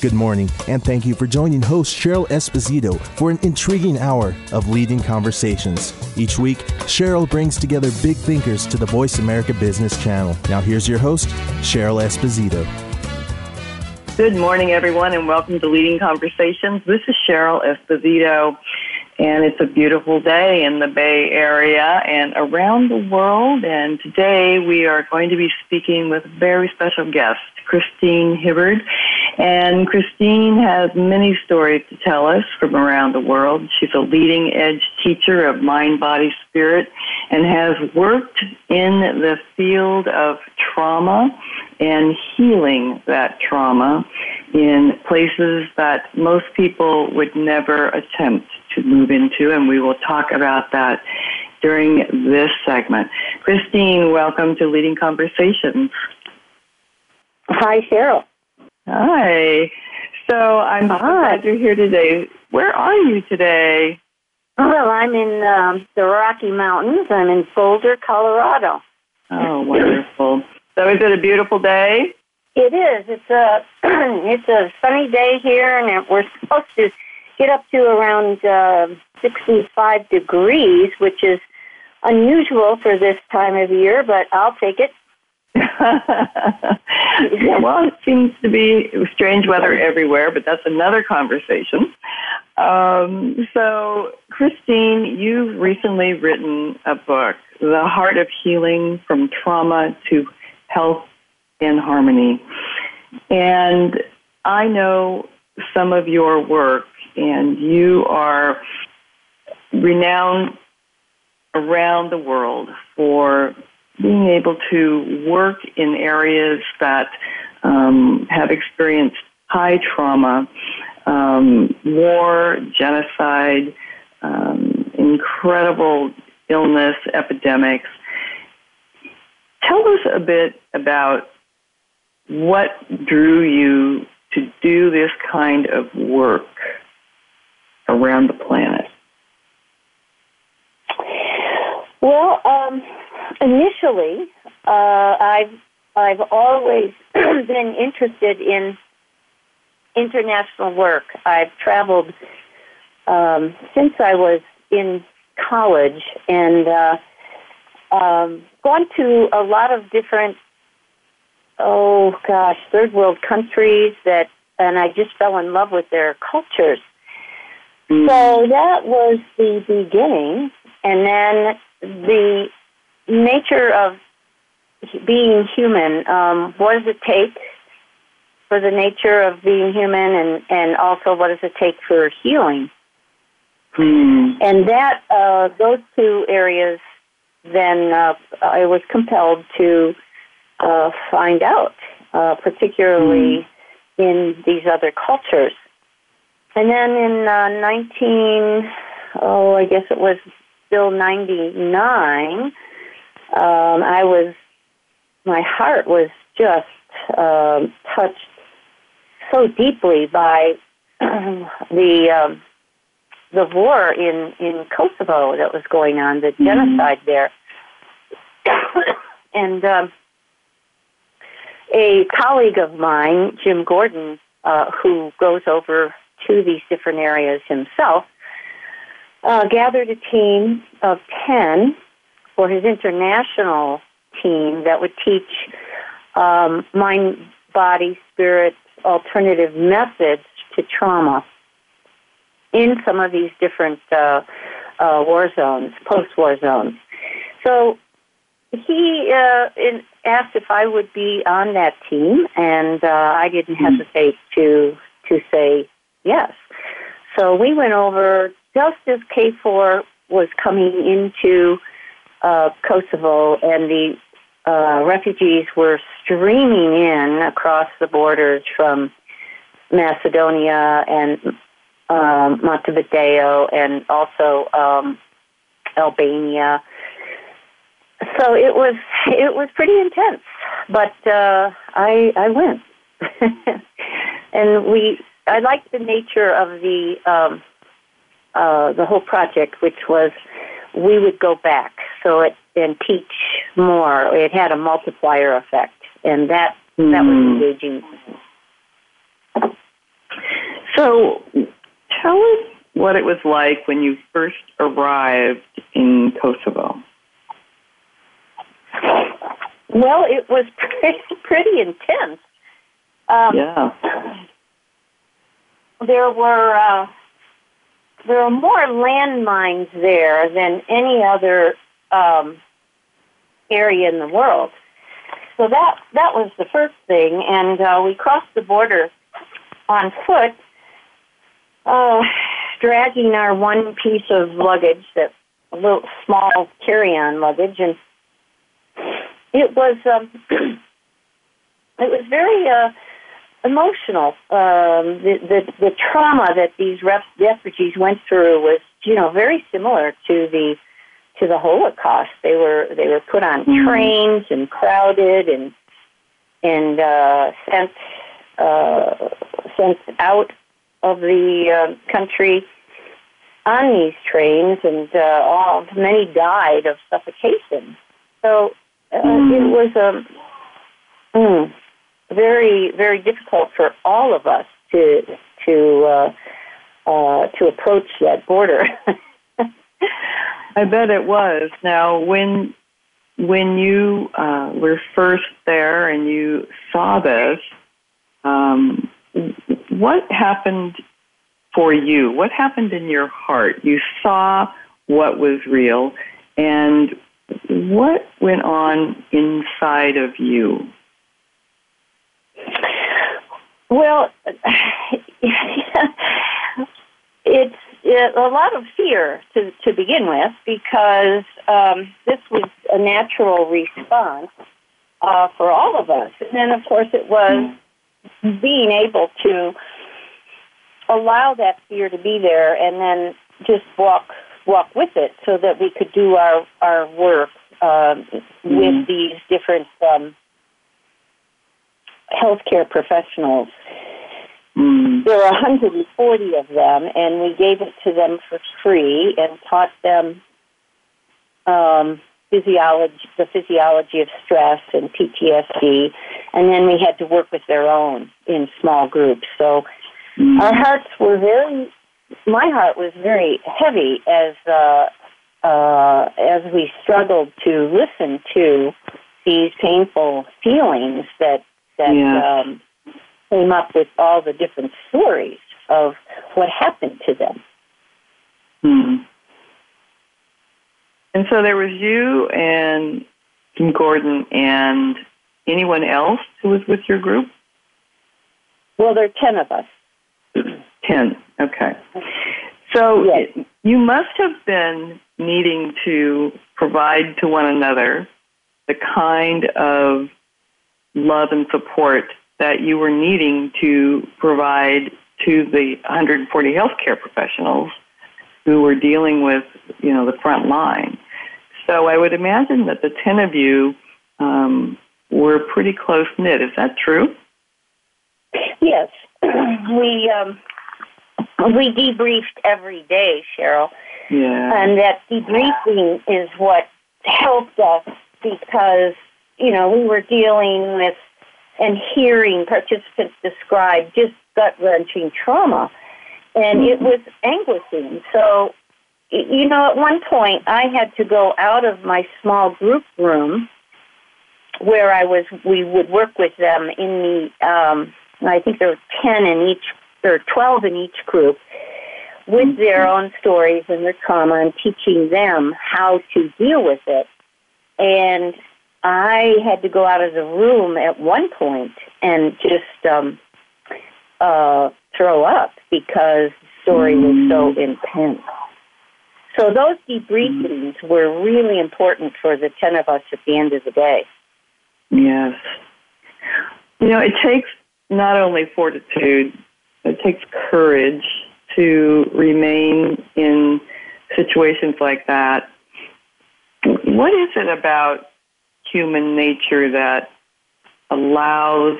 Good morning, and thank you for joining host Cheryl Esposito for an intriguing hour of leading conversations. Each week, Cheryl brings together big thinkers to the Voice America Business Channel. Now, here's your host, Cheryl Esposito. Good morning, everyone, and welcome to Leading Conversations. This is Cheryl Esposito, and it's a beautiful day in the Bay Area and around the world. And today we are going to be speaking with a very special guest, Christine Hibbard. And Christine has many stories to tell us from around the world. She's a leading edge teacher of mind, body, spirit, and has worked in the field of trauma and healing that trauma in places that most people would never attempt to move into, and we will talk about that during this segment. Christine, welcome to Leading Conversations. Hi, Cheryl. Hi. So I'm Hi. glad you're here today. Where are you today? Well, I'm in um, the Rocky Mountains. I'm in Boulder, Colorado. Oh, wonderful. so is it a beautiful day? It is. It's a it's a sunny day here, and we're supposed to get up to around uh, 65 degrees, which is unusual for this time of year, but I'll take it. yeah, well, it seems to be strange weather everywhere, but that's another conversation. Um, so, Christine, you've recently written a book, The Heart of Healing from Trauma to Health and Harmony. And I know some of your work, and you are renowned around the world for being able to work in areas that um, have experienced high trauma, um, war, genocide, um, incredible illness, epidemics. Tell us a bit about what drew you to do this kind of work around the planet. Well, um, initially, uh, I've I've always been interested in international work. I've traveled um, since I was in college and uh, um, gone to a lot of different oh gosh third world countries that and I just fell in love with their cultures. Mm. So that was the beginning, and then the nature of being human. Um, what does it take for the nature of being human, and and also what does it take for healing? Hmm. And that uh, those two areas, then uh, I was compelled to uh, find out, uh, particularly hmm. in these other cultures. And then in uh, 19, oh, I guess it was still 99, um, I was, my heart was just um, touched so deeply by the um, the war in in Kosovo that was going on, the mm-hmm. genocide there, and um, a colleague of mine, Jim Gordon, uh, who goes over to these different areas himself, uh, gathered a team of ten for his international team that would teach um, mind, body, spirit, alternative methods to trauma in some of these different uh, uh, war zones, post-war zones. So he uh, in, asked if I would be on that team, and uh, I didn't hmm. hesitate to to say yes. So we went over just as KFOR was coming into uh, Kosovo, and the uh, refugees were streaming in across the borders from Macedonia and um, Montevideo, and also um, Albania. So it was it was pretty intense, but uh, I I went, and we I liked the nature of the um, uh, the whole project, which was we would go back so it and teach more. It had a multiplier effect, and that mm. that was hmm. engaging. So, tell us what it was like when you first arrived in Kosovo. Well, it was pretty, pretty intense. Um, yeah. There were uh, there are more landmines there than any other um, area in the world. So that that was the first thing, and uh, we crossed the border on foot, uh, dragging our one piece of luggage, that a little small carry-on luggage, and it was um, it was very uh, emotional. Um, the, the the trauma that these ref- refugees went through was, you know, very similar to the to the Holocaust. They were they were put on mm-hmm. trains and crowded and and uh, sent uh, sent out of the uh, country on these trains, and uh, all many died of suffocation. So uh, mm. it was um, mm, very very difficult for all of us to to uh, uh, to approach that border. I bet it was. Now, when when you uh, were first there and you saw this, um, what happened for you? What happened in your heart? You saw what was real, and what went on inside of you? Well, it's it, a lot of fear to, to begin with because um, this was a natural response uh, for all of us. And then, of course, it was being able to allow that fear to be there and then just walk walk with it so that we could do our, our work um, mm-hmm. with these different um, healthcare professionals Mm. There were 140 of them, and we gave it to them for free and taught them um, physiology, the physiology of stress and PTSD, and then we had to work with their own in small groups. So mm. our hearts were very, my heart was very heavy as uh, uh, as we struggled to listen to these painful feelings that that. Yeah. Um, came up with all the different stories of what happened to them. Hmm. And so there was you and Gordon and anyone else who was with your group? Well, there are 10 of us. 10, okay. So yes. it, you must have been needing to provide to one another the kind of love and support that you were needing to provide to the 140 healthcare professionals who were dealing with, you know, the front line. So I would imagine that the 10 of you um, were pretty close knit. Is that true? Yes, we um, we debriefed every day, Cheryl. Yeah. And that debriefing is what helped us because you know we were dealing with and hearing participants describe just gut wrenching trauma. And it mm-hmm. was anguishing. So, you know, at one point I had to go out of my small group room where I was, we would work with them in the, um, I think there were 10 in each, or 12 in each group with their mm-hmm. own stories and their trauma and teaching them how to deal with it. And I had to go out of the room at one point and just um, uh, throw up because the story was so mm. intense. So those debriefings were really important for the 10 of us at the end of the day. Yes. You know, it takes not only fortitude, it takes courage to remain in situations like that. What is it about human nature that allows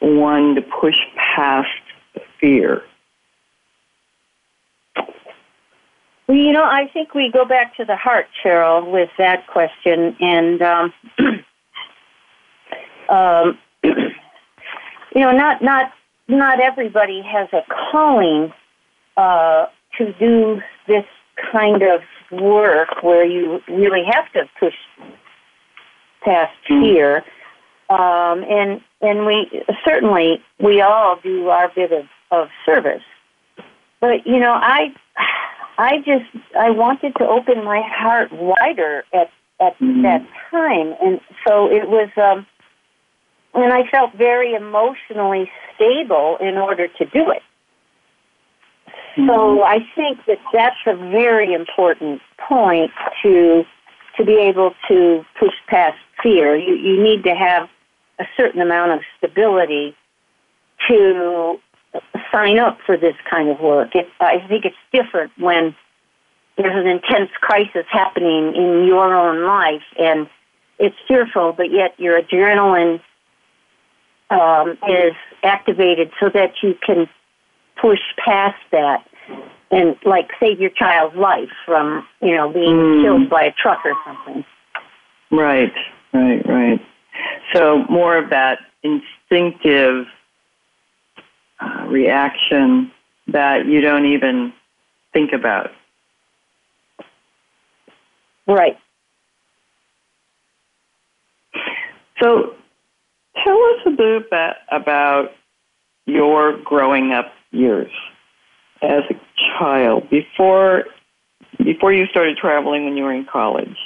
one to push past fear? Well, you know, I think we go back to the heart, Cheryl, with that question, and um, um, you know, not not not everybody has a calling uh, to do this kind of work where you really have to push past hmm. fear. Um, and and we certainly we all do our bit of, of service. But you know, I I just I wanted to open my heart wider at at mm-hmm. that time, and so it was. Um, and I felt very emotionally stable in order to do it. So I think that that's a very important point to to be able to push past fear. You you need to have a certain amount of stability to sign up for this kind of work. It, I think it's different when there's an intense crisis happening in your own life and it's fearful, but yet your adrenaline um, is activated so that you can push past that and like save your child's life from you know being mm. killed by a truck or something. Right, right, right. So more of that instinctive uh, reaction that you don't even think about. Right. So tell us a bit about your growing up years as a child before before you started traveling when you were in college.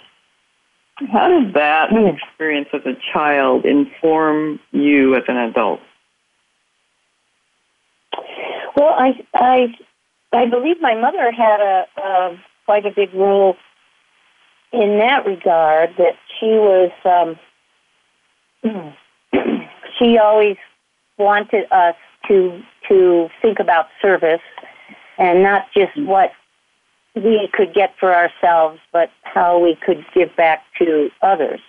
How did that hmm. experience as a child inform you as an adult? Well, I I I believe my mother had a, a quite a big role in that regard. That she was um, she always wanted us to to think about service and not just what we could get for ourselves, but how we could give back to others.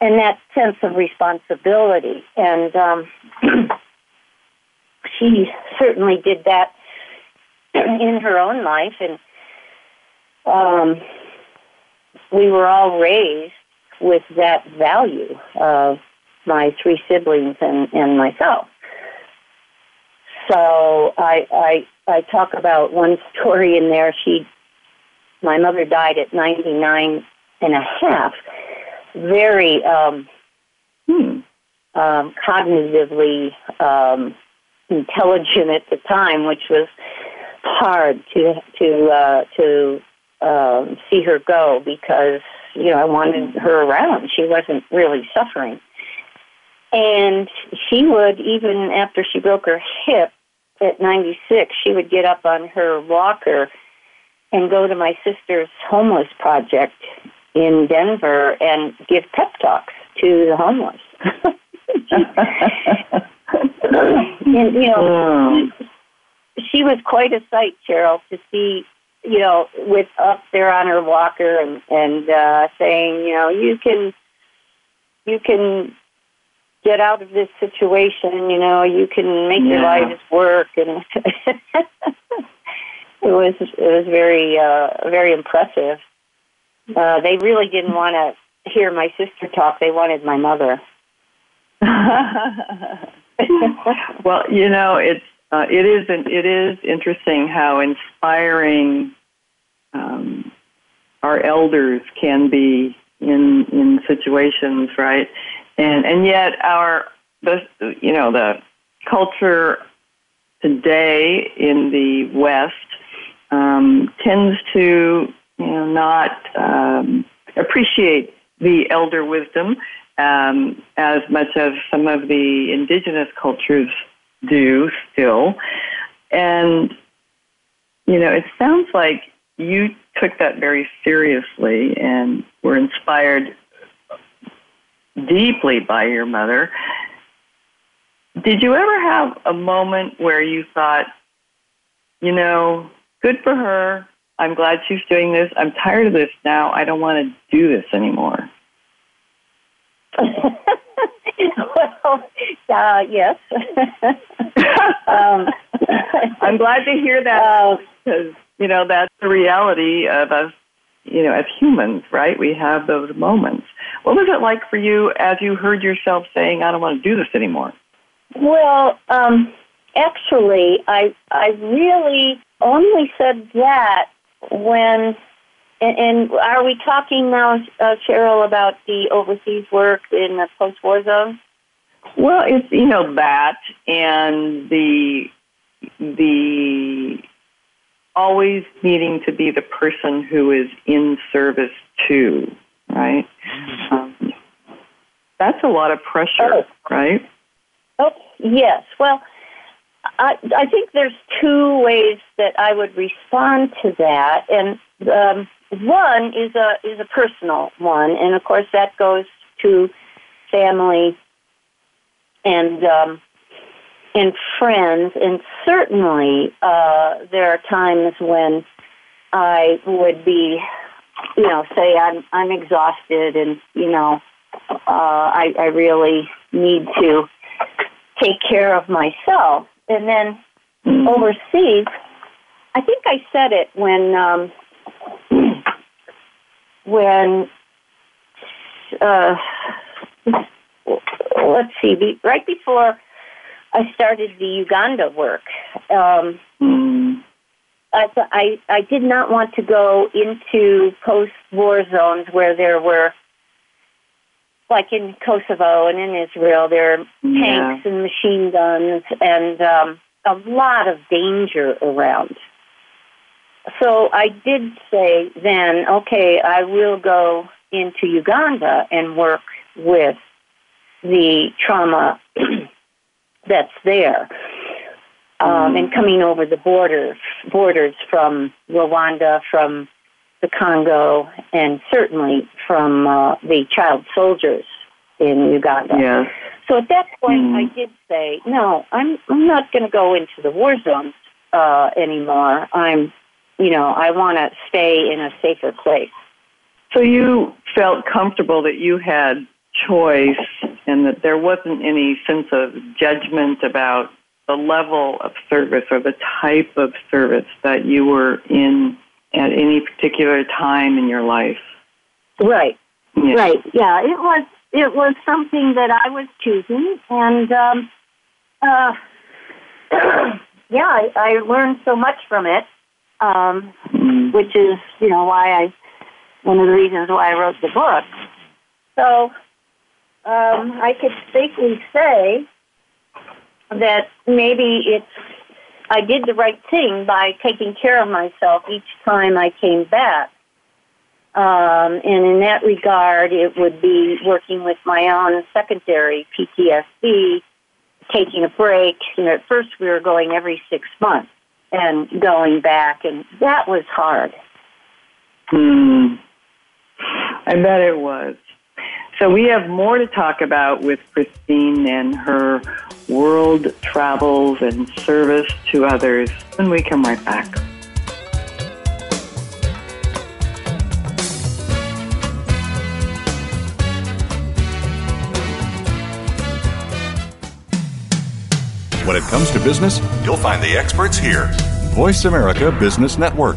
And that sense of responsibility. And um, she certainly did that in her own life. And um, we were all raised with that value of my three siblings and, and myself. So I, I I talk about one story in there. She, my mother died at 99 and a half. Very um, hmm, um, cognitively um, intelligent at the time, which was hard to to uh, to um, see her go because you know I wanted her around. She wasn't really suffering. And she would, even after she broke her hip at 96, she would get up on her walker and go to my sister's homeless project in Denver and give pep talks to the homeless. and, you know, she was quite a sight, Cheryl, to see, you know, with up there on her walker and, and uh, saying, you know, you can, you can get out of this situation. You know, you can make yeah. your lives work, and it was it was very uh, very impressive. Uh, they really didn't want to hear my sister talk. They wanted my mother. well, you know, it's uh, it is it is interesting how inspiring um, our elders can be in in situations, right? And and yet our the you know the culture today in the West um, tends to you know not um, appreciate the elder wisdom um, as much as some of the indigenous cultures do still, and you know it sounds like you took that very seriously and were inspired deeply by your mother. Did you ever have a moment where you thought, you know, good for her. I'm glad she's doing this. I'm tired of this now. I don't want to do this anymore. well, uh, yes. um, I'm glad to hear that because uh, you know that's the reality of us. You know, as humans, right? We have those moments. What was it like for you as you heard yourself saying, "I don't want to do this anymore"? Well, um, actually, I I really only said that when. And, and are we talking now, uh, Cheryl, about the overseas work in the post-war zone? Well, it's you know that and the the always needing to be the person who is in service too, right? Um, that's a lot of pressure, oh. right? Oh yes. Well, I I think there's two ways that I would respond to that, and um, one is a is a personal one, and of course that goes to family and um, and friends, and certainly uh, there are times when I would be, you know, say I'm I'm exhausted, and you know, uh, I I really need to take care of myself, and then mm-hmm. overseas, I think I said it when um, when. Uh, let's see, right before I started the Uganda work, um. I, I, I did not want to go into post-war zones where there were, like in Kosovo and in Israel, there are yeah. tanks and machine guns and um, a lot of danger around. So I did say then, okay, I will go into Uganda and work with the trauma that's there. Um, and coming over the border, borders from Rwanda, from the Congo, and certainly from uh, the child soldiers in Uganda. Yeah. So at that point, mm. I did say, no, I'm I'm not going to go into the war zones uh, anymore. I'm, you know, I want to stay in a safer place. So you felt comfortable that you had choice and that there wasn't any sense of judgment about the level of service or the type of service that you were in at any particular time in your life. Right. Yeah. Right. Yeah. It was it was something that I was choosing and um uh yeah, I, I learned so much from it. Um mm-hmm. which is, you know, why I one of the reasons why I wrote the book. So um, I could safely say that maybe it's I did the right thing by taking care of myself each time I came back. Um, and in that regard, it would be working with my own secondary PTSD, taking a break. You know, at first we were going every six months and going back, and that was hard. Hmm. I bet it was. So we have more to talk about with Christine and her world travels and service to others when we come right back. When it comes to business, you'll find the experts here. Voice America Business Network.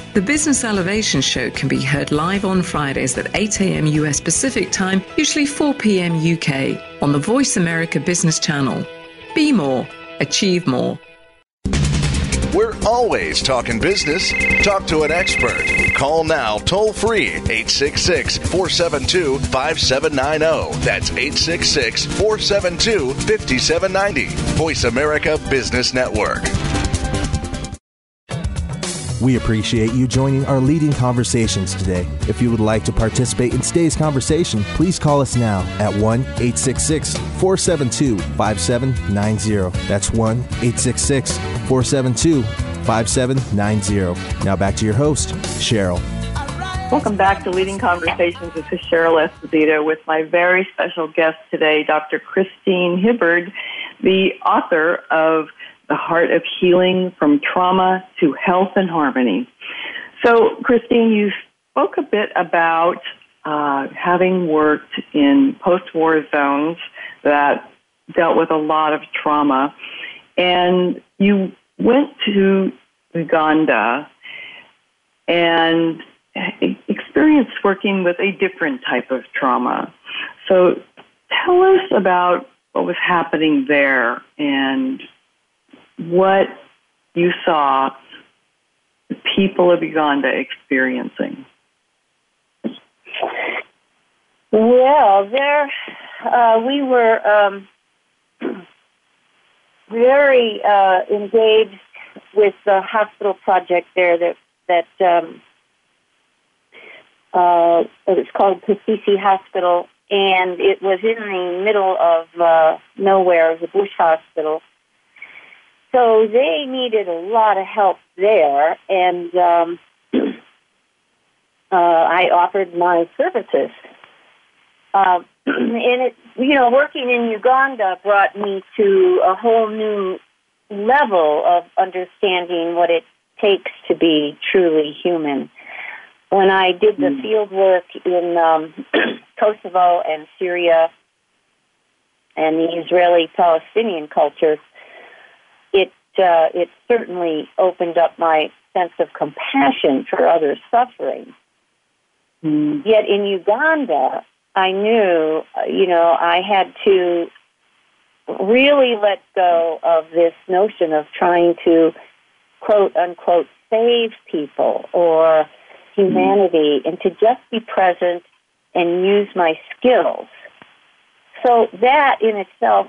The Business Elevation Show can be heard live on Fridays at 8 a.m. US Pacific Time, usually 4 p.m. UK, on the Voice America Business Channel. Be more, achieve more. We're always talking business. Talk to an expert. Call now toll free 866 472 5790. That's 866 472 5790. Voice America Business Network. We appreciate you joining our leading conversations today. If you would like to participate in today's conversation, please call us now at 1 866 472 5790. That's 1 866 472 5790. Now back to your host, Cheryl. Welcome back to Leading Conversations. This is Cheryl Esposito with my very special guest today, Dr. Christine Hibbard, the author of The Heart of Healing from Trauma to Health and Harmony. So, Christine, you spoke a bit about uh, having worked in post war zones that dealt with a lot of trauma, and you went to Uganda and experienced working with a different type of trauma. So tell us about what was happening there and what you saw the people of Uganda experiencing. Well, there uh, we were um, very uh, engaged with the hospital project there that that um, uh, it was called Pasisi Hospital, and it was in the middle of uh, nowhere. A bush hospital, so they needed a lot of help there, and um, uh, I offered my services. Uh, and it, you know, working in Uganda brought me to a whole new level of understanding what it takes to be truly human. When I did the mm. field work in um, Kosovo and Syria and the Israeli-Palestinian culture, it uh, it certainly opened up my sense of compassion for others' suffering. Mm. Yet in Uganda, I knew, uh, you know, I had to really let go of this notion of trying to quote unquote save people or humanity and to just be present and use my skills. So that in itself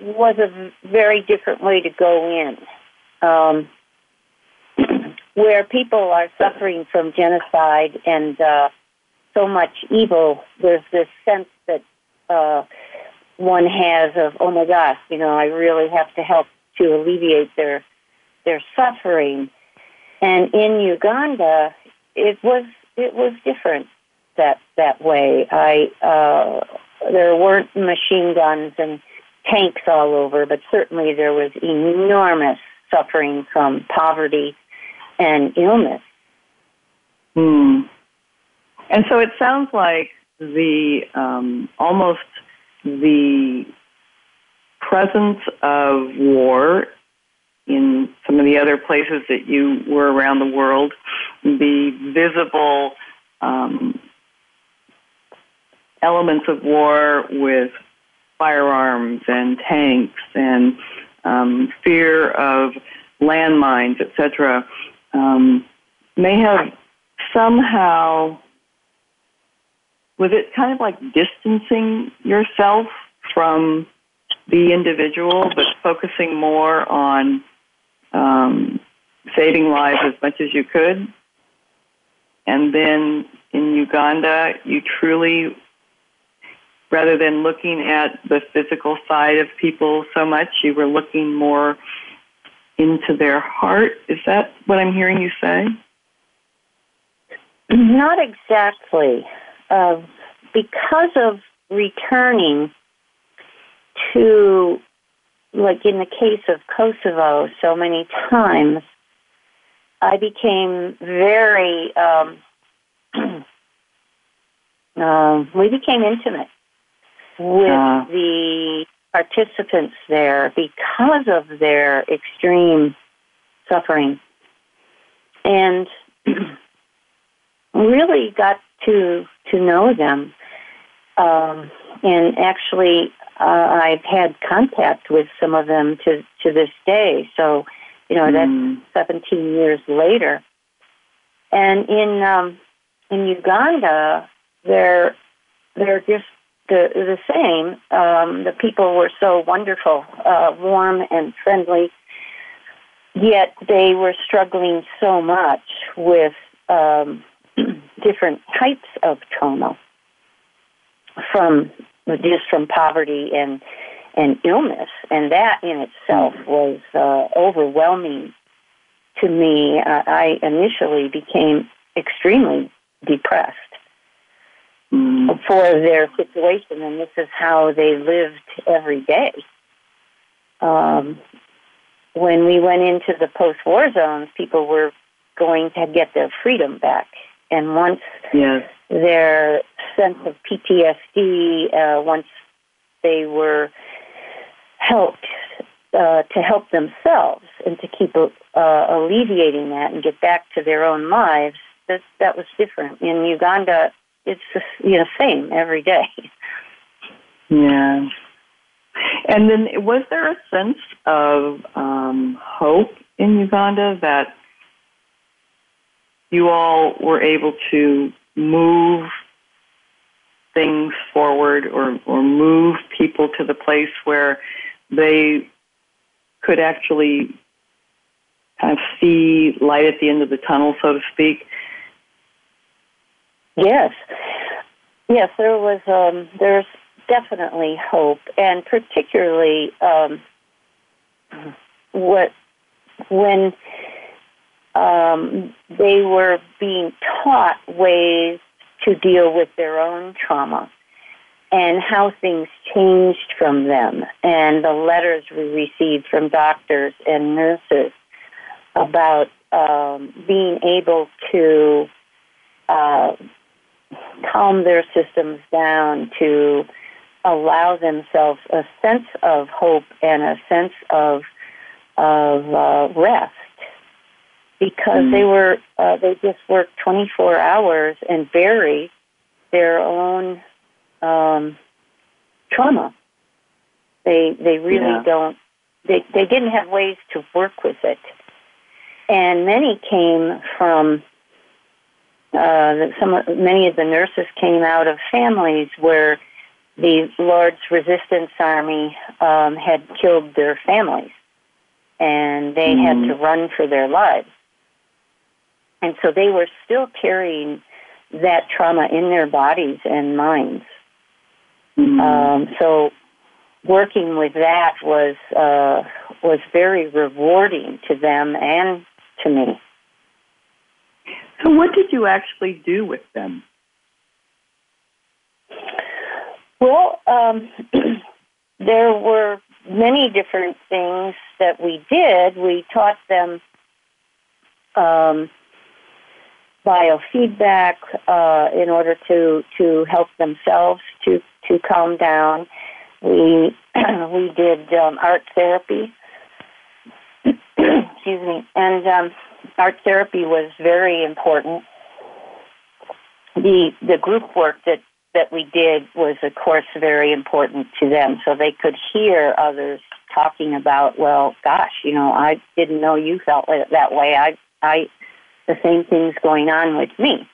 was a very different way to go in. Um, where people are suffering from genocide and uh, so much evil, there's this sense that uh, one has of, oh my gosh, you know, I really have to help to alleviate their their suffering. And in Uganda, it was it was different that that way. I uh, there weren't machine guns and tanks all over, but certainly there was enormous suffering from poverty and illness. Hmm. And so it sounds like the um, almost the presence of war in some of the other places that you were around the world, the visible um, elements of war with firearms and tanks and um, fear of landmines, etc., um, may have somehow was it kind of like distancing yourself from the individual, but focusing more on um, saving lives as much as you could? And then in Uganda, you truly, rather than looking at the physical side of people so much, you were looking more into their heart. Is that what I'm hearing you say? Not exactly. Uh, because of returning to, like in the case of Kosovo, so many times, I became very, um, uh, we became intimate with uh. the participants there because of their extreme suffering. And really got to to know them. Um, and actually, uh, I've had contact with some of them to to this day. So, you know, mm. that's 17 years later. And in um, in Uganda, they're they're just the the same. Um, the people were so wonderful, uh, warm and friendly. Yet they were struggling so much with um, different types of trauma from just from poverty and and illness, and that in itself was uh, overwhelming to me. Uh, I initially became extremely depressed. For their situation, and this is how they lived every day. Um, when we went into the post-war zones, people were going to get their freedom back and once yes. their sense of PTSD, uh, once they were helped uh, to help themselves and to keep uh, alleviating that and get back to their own lives, that that was different. In Uganda, it's the you know same every day. Yeah. And then, was there a sense of um, hope in Uganda that you all were able to move things forward or, or move people to the place where they could actually kind of see light at the end of the tunnel, so to speak? Yes. Yes, there was, um, there's definitely hope, and particularly um, what when um, they were being taught ways to deal with their own trauma and how things changed from them and the letters we received from doctors and nurses about um, being able to uh, calm their systems down to allow themselves a sense of hope and a sense of of uh, rest because mm. they were uh, they just worked 24 hours and bury their own um, trauma. They they really yeah. don't. They they didn't have ways to work with it, and many came from. Uh, some many of the nurses came out of families where the Lord's Resistance Army um, had killed their families, and they mm. had to run for their lives. And so they were still carrying that trauma in their bodies and minds. Mm-hmm. Um, so working with that was uh, was very rewarding to them and to me. So, what did you actually do with them? Well, um, there were many different things that we did. We taught them um, biofeedback uh, in order to to help themselves to to calm down. We we did um, art therapy. Excuse me, and um, art therapy was very important. The the group work that that we did was, of course, very important to them, so they could hear others talking about, well, gosh, you know, I didn't know you felt that way. I I the same things going on with me.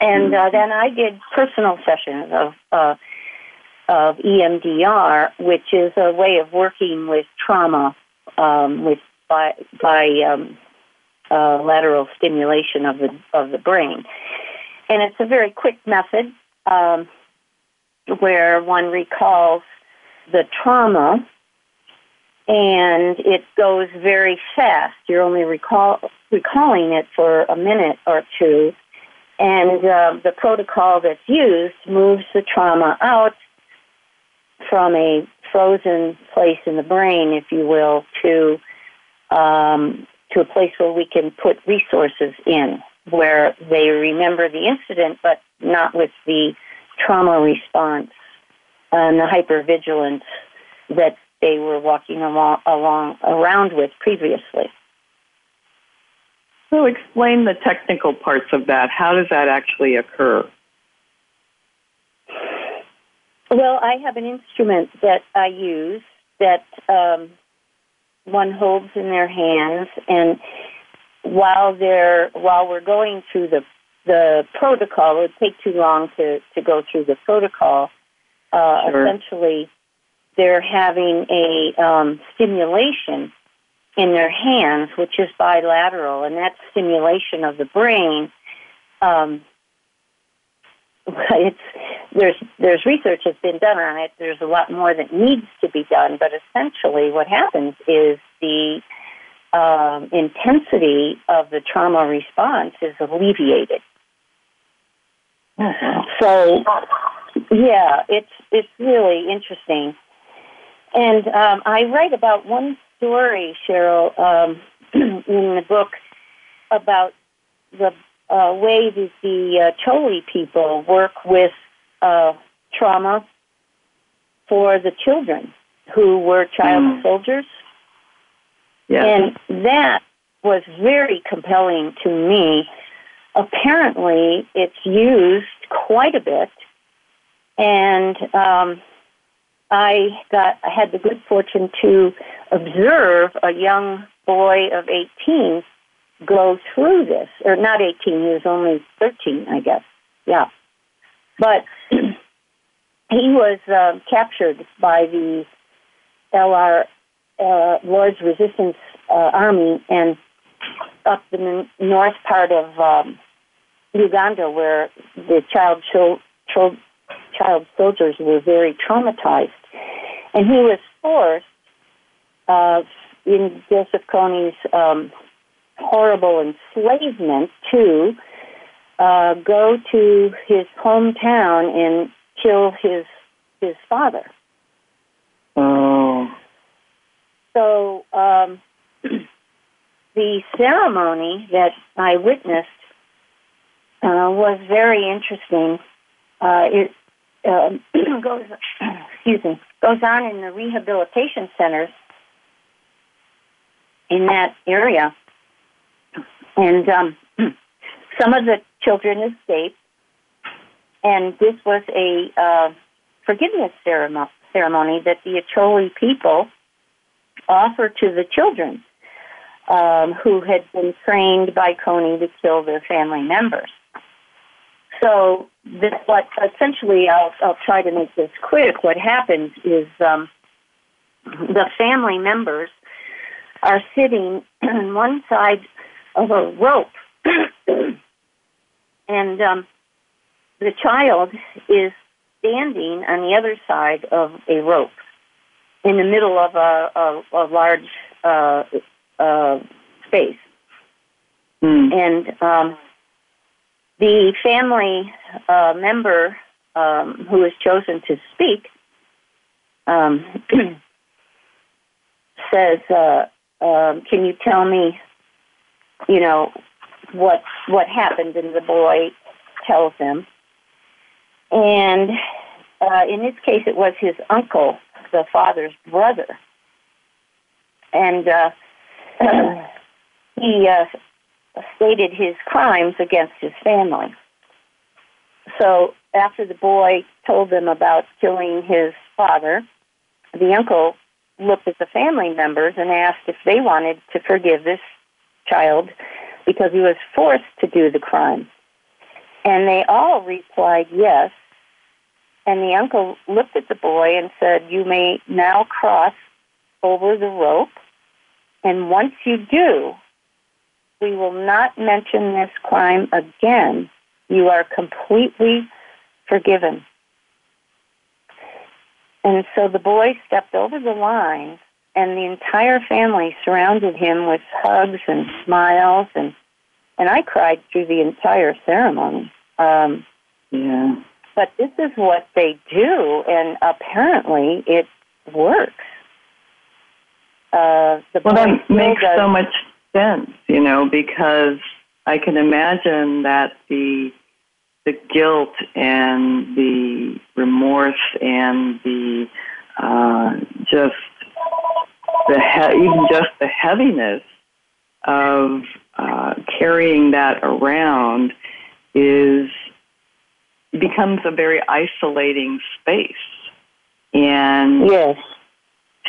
And uh, then I did personal sessions of uh, of EMDR, which is a way of working with trauma um, with by by um, uh, lateral stimulation of the of the brain, and it's a very quick method um, where one recalls the trauma, and it goes very fast. You're only recall recalling it for a minute or two, and uh, the protocol that's used moves the trauma out from a frozen place in the brain, if you will, to um, to a place where we can put resources in, where they remember the incident, but not with the trauma response and the hypervigilance that they were walking along, along around with previously. So, explain the technical parts of that. How does that actually occur? Well, I have an instrument that I use that um, one holds in their hands, and while they're while we're going through the the protocol, it would take too long to to go through the protocol. Uh, sure. Essentially, they're having a um, stimulation in their hands, which is bilateral, and that stimulation of the brain um, it's there's there's research that's been done on it. There's a lot more that needs to be done, but essentially, what happens is the um, intensity of the trauma response is alleviated. Mm-hmm. So, yeah, it's it's really interesting, and um, I write about one story, Cheryl, um, in the book about the uh, way that the uh, Acholi people work with uh, trauma for the children who were child mm. soldiers. Yeah. And that was very compelling to me. Apparently, it's used quite a bit, and um, I got I had the good fortune to observe a young boy of 18 go through this, or not 18, he was only 13, I guess. Yeah. But he was uh, captured by the LR, uh, Lord's Resistance uh, Army and up the north part of um, Uganda where the child, chil- chil- child soldiers were very traumatized. And he was forced uh, in Joseph Kony's um, horrible enslavement to uh, go to his hometown and kill his his father. Oh. So um, the ceremony that I witnessed uh, was very interesting. Uh, it uh, goes, excuse me, goes on in the rehabilitation centers in that area, and um, some of the children escaped, and this was a uh, forgiveness ceremony that the Acholi people offered to the children um, who had been trained by Kony to kill their family members. So, this, what essentially, I'll, I'll try to make this quick. What happens is um, the family members are sitting on one side of a rope. and um, the child is standing on the other side of a rope in the middle of a, a, a large uh, uh, space. Mm. And um, the family uh, member um, who is chosen to speak um, says, uh, uh, Can you tell me you know, what what happened, and the boy tells him. And uh, in this case, it was his uncle, the father's brother, and uh, he uh, stated his crimes against his family. So after the boy told them about killing his father, the uncle looked at the family members and asked if they wanted to forgive this child because he was forced to do the crime. And they all replied yes. And the uncle looked at the boy and said, You may now cross over the rope. And once you do, we will not mention this crime again. You are completely forgiven. And so the boy stepped over the line, and the entire family surrounded him with hugs and smiles, and and I cried through the entire ceremony. Um, Yeah. but this is what they do, and apparently it works. Uh, the Well, that makes does- so much sense, you know, because I can imagine that the the guilt and the remorse and the uh, just the he- even just the heaviness of uh, carrying that around is becomes a very isolating space, and Yes.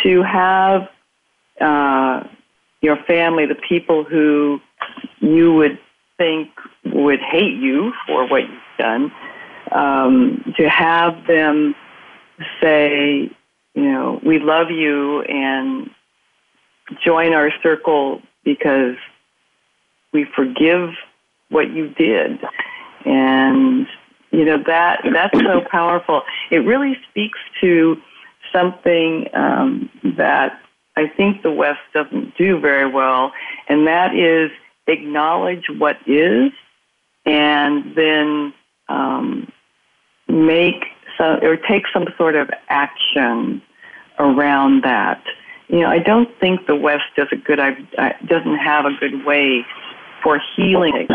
to have uh, your family, the people who you would think would hate you for what you've done, um, to have them say, you know, we love you and join our circle because we forgive what you did. And, you know, that that's so powerful. It really speaks to something um, that I think the West doesn't do very well, and that is acknowledge what is and then um, make some, or take some sort of action around that. You know, I don't think the West does a good, uh, doesn't have a good way for healing.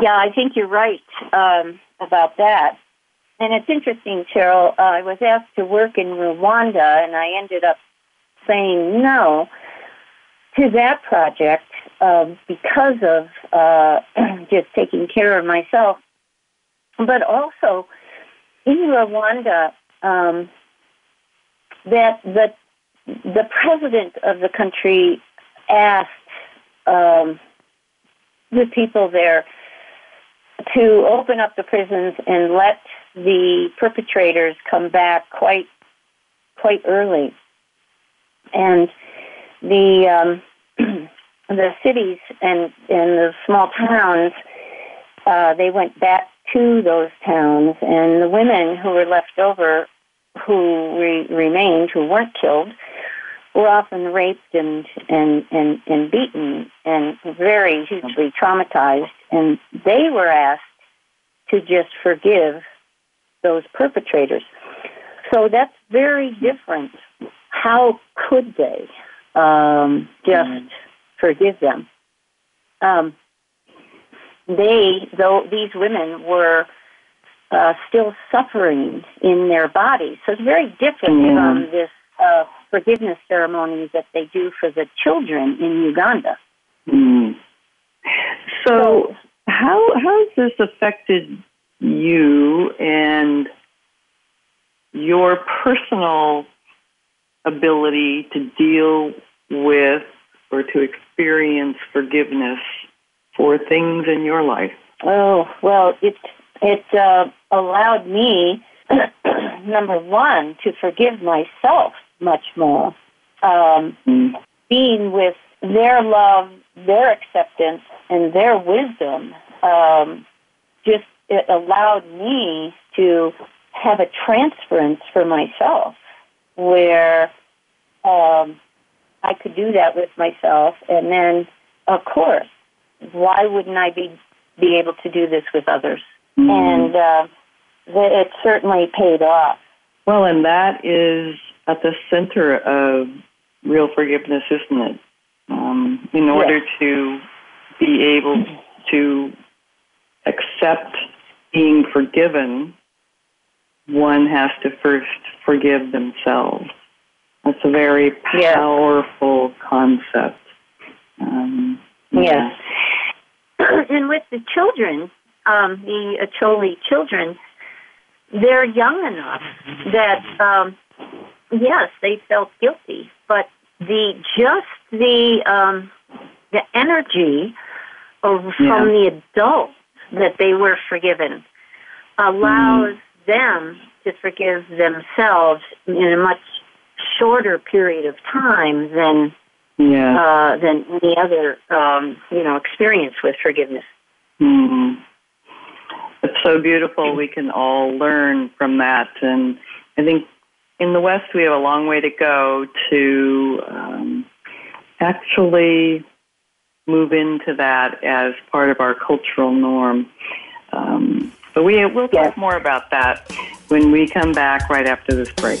Yeah, I think you're right um, about that. And it's interesting, Cheryl. Uh, I was asked to work in Rwanda, and I ended up saying no to that project um, because of uh, just taking care of myself. But also, in Rwanda, um, that the the president of the country asked um, the people there to open up the prisons and let the perpetrators come back quite quite early, and the um, the cities and and the small towns uh, they went back to those towns, and the women who were left over, who re- remained, who weren't killed, were often raped and and and and beaten and very hugely traumatized, and they were asked to just forgive those perpetrators. So that's very different. How could they um, just forgive them? Um, they, though these women were uh, still suffering in their bodies, so it's very different Yeah. from this uh, forgiveness ceremony that they do for the children in Uganda. Mm. So, how how has this affected you and your personal ability to deal with or to experience forgiveness for things in your life? Oh well, it it uh, allowed me number one to forgive myself much more. Um, Mm. being with their love, their acceptance, and their wisdom, um, just it allowed me to have a transference for myself where um, I could do that with myself, and then, of course, why wouldn't I be be able to do this with others? Mm. And uh, it certainly paid off. Well, and that is at the center of real forgiveness, isn't it? Um, in order to be able to accept being forgiven, one has to first forgive themselves. That's a very Yeah. powerful concept. Um, Yes. And with the children, um, the Acholi children, they're young enough that um, yes, they felt guilty, but the just the um, the energy of, Yeah. from the adults that they were forgiven allows mm. them to forgive themselves in a much shorter period of time than yeah. uh, than any other um, you know experience with forgiveness. Mm-hmm. It's so beautiful. We can all learn from that, and I think in the West we have a long way to go to um, actually move into that as part of our cultural norm. Um, but we will talk yes. more about that when we come back right after this break.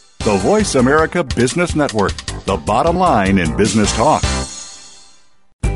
The Voice America Business Network, the bottom line in business talk.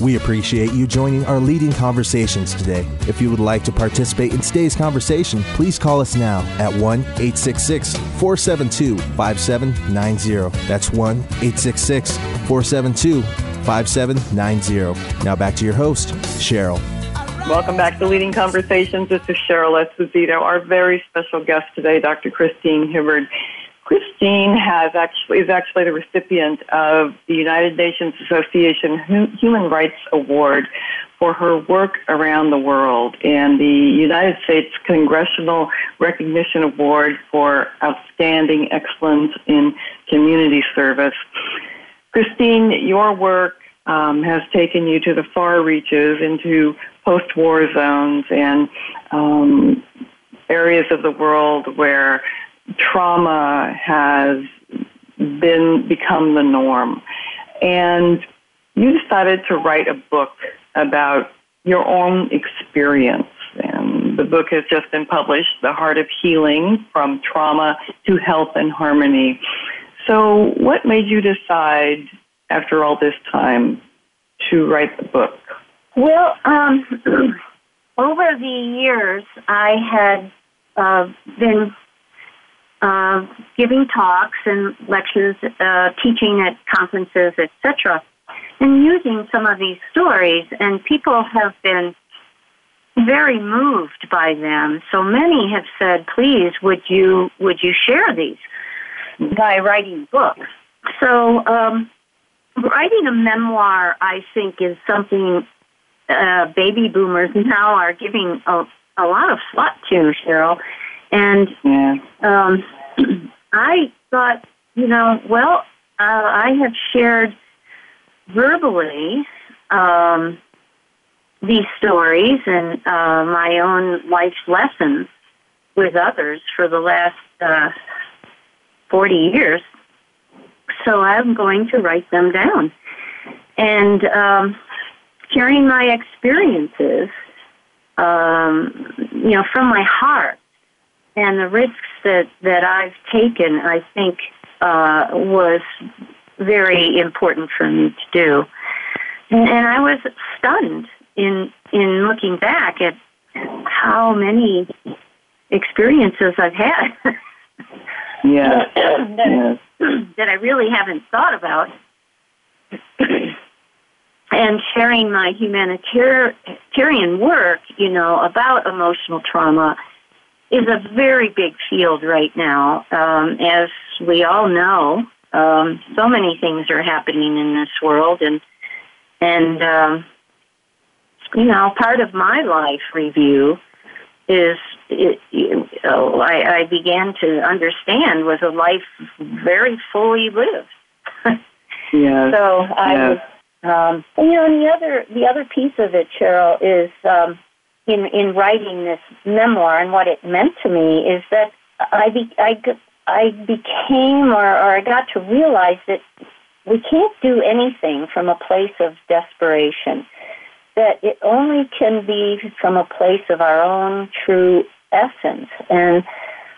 We appreciate you joining our leading conversations today. If you would like to participate in today's conversation, please call us now at 1 866 472 5790. That's 1 866 472 5790. Now back to your host, Cheryl. Welcome back to Leading Conversations. This is Cheryl Esposito. Our very special guest today, Dr. Christine Hibbard. Christine has actually is actually the recipient of the United Nations Association Human Rights Award for her work around the world and the United States Congressional Recognition Award for outstanding excellence in community service. Christine, your work um, has taken you to the far reaches into post-war zones and um, areas of the world where trauma has been become the norm. And you decided to write a book about your own experience. And the book has just been published, The Heart of Healing From Trauma to Health and Harmony. So, what made you decide, after all this time, to write the book? Well, um, over the years, I had uh, been uh, giving talks and lectures, uh, teaching at conferences, etc., and using some of these stories. And people have been very moved by them. So many have said, "Please, would you would you share these by writing books?" So, um, writing a memoir, I think, is something uh, baby boomers now are giving a, a lot of thought to, Cheryl. And yeah. um, I thought, you know, well, uh, I have shared verbally um, these stories and uh, my own life lessons with others for the last uh, 40 years. So I'm going to write them down. And um, sharing my experiences, um, you know, from my heart and the risks that, that I've taken, I think uh, was very important for me to do. And, and I was stunned in in looking back at how many experiences I've had. yeah. that, that I really haven't thought about. and sharing my humanitarian work, you know, about emotional trauma is a very big field right now. Um, as we all know, um, so many things are happening in this world, and and um, you know, part of my life review is it, you know, I, I began to understand was a life very fully lived. yeah. So I was, um, and, you know, and the other the other piece of it, Cheryl, is um, in in writing this memoir and what it meant to me is that I be, I I became or, or I got to realize that we can't do anything from a place of desperation. That it only can be from a place of our own true essence. And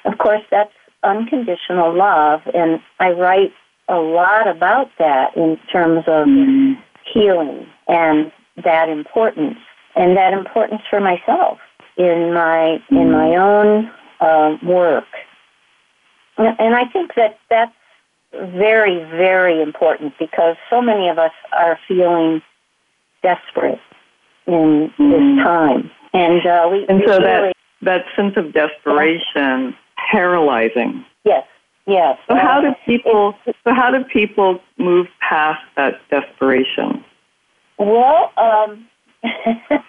of course, that's unconditional love. And I write a lot about that in terms of mm-hmm. healing and that importance and that importance for myself in my in my own uh, work. And I think that that's very, very important because so many of us are feeling desperate in this time, and uh, we and so really, that that sense of desperation paralyzing. Yes, yes. So how do people? So how do people move past that desperation? Well, um,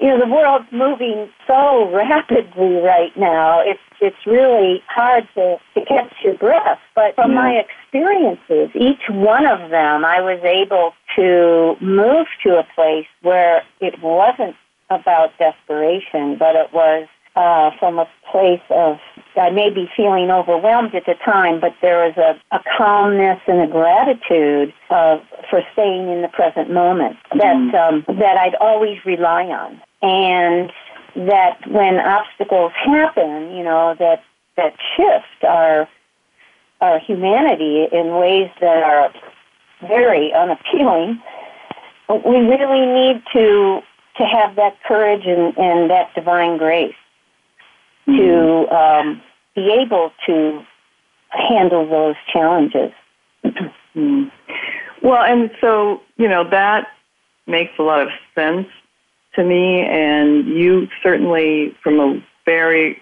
you know, the world's moving so rapidly right now. It's it's really hard to, to catch your breath. But from yeah. my experiences, each one of them, I was able to move to a place where it wasn't about desperation, but it was uh, from a place of I may be feeling overwhelmed at the time, but there is a, a calmness and a gratitude uh, for staying in the present moment that mm-hmm. um, that I'd always rely on, and that when obstacles happen, you know that that shift our our humanity in ways that are very unappealing. We really need to to have that courage and, and that divine grace to mm-hmm. um, be able to handle those challenges. mm. Well, and so, you know, that makes a lot of sense to me, and you certainly, from a very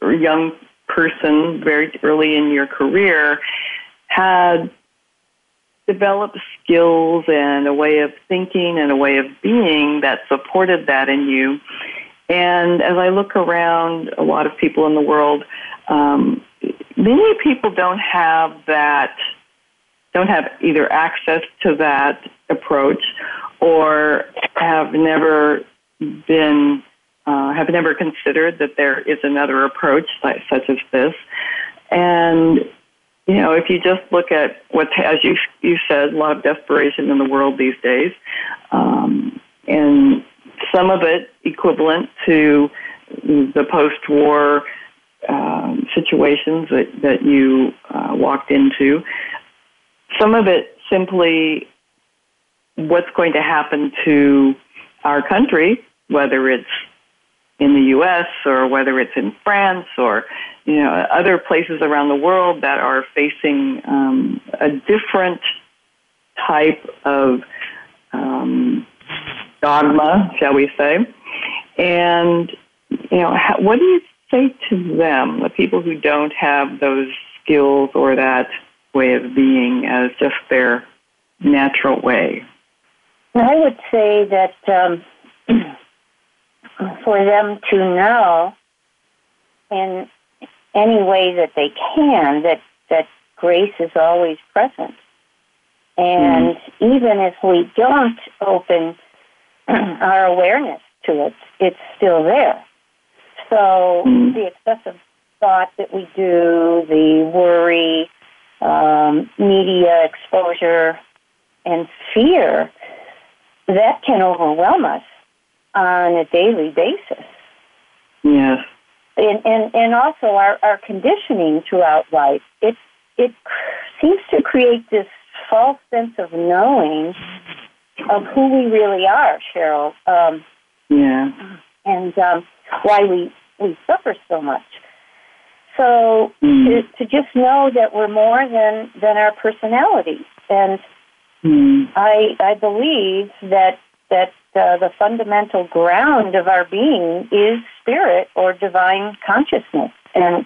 young person, very early in your career, had developed skills and a way of thinking and a way of being that supported that in you. And as I look around a lot of people in the world, um, many people don't have that, don't have either access to that approach or have never been, uh, have never considered that there is another approach like, such as this. And you know, if you just look at what's, as you you said, a lot of desperation in the world these days, um, and some of it equivalent to the post-war um, situations that, that you uh, walked into. Some of it simply what's going to happen to our country, whether it's in the U.S. or whether it's in France or you know other places around the world that are facing um, a different type of um, dogma, shall we say. And, you know, how, what do you say to them, the people who don't have those skills or that way of being as just their natural way? I would say that um, for them to know in any way that they can that, that grace is always present. And mm. even if we don't open our awareness to it, it's still there. So mm. the excessive thought that we do, the worry, um, media exposure, and fear, that can overwhelm us on a daily basis. Yes. And, and, and also our, our conditioning throughout life, it, it seems to create this false sense of knowing of who we really are, Cheryl. Um, yeah. And um, why we, we suffer so much. So mm. to, to just know that we're more than, than our personality. And mm. I, I believe that, that uh, the fundamental ground of our being is spirit or divine consciousness. And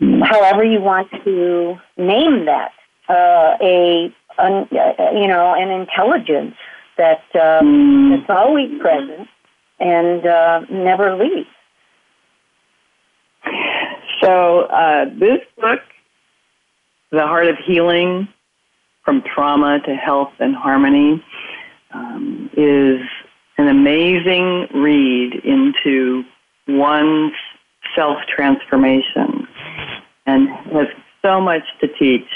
mm. however you want to name that, uh, a, un, uh, you know, an intelligence that uh, mm. that's always present and uh, never leaves. So uh, this book, The Heart of Healing, from trauma to health and harmony, um, is an amazing read into one's self transformation and has so much to teach.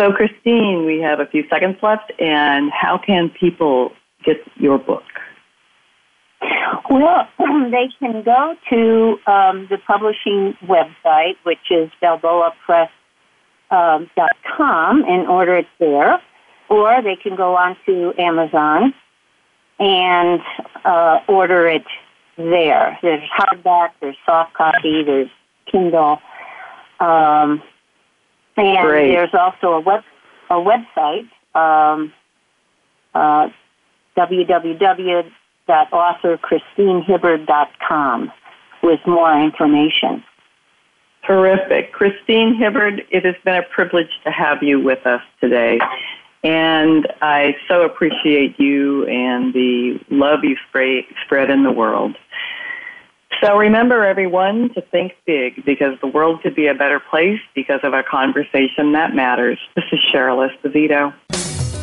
So, Christine, we have a few seconds left, and how can people get your book? Well, they can go to um, the publishing website, which is balboapress.com, um, and order it there, or they can go on to Amazon and uh, order it there. There's hardback, there's soft copy, there's Kindle, um, and Great. there's also a web a website. Um, uh, www.authorchristinehibbard.com with more information. Terrific. Christine Hibbard, it has been a privilege to have you with us today. And I so appreciate you and the love you spread in the world. So remember, everyone, to think big because the world could be a better place because of a conversation that matters. This is Cheryl Esposito.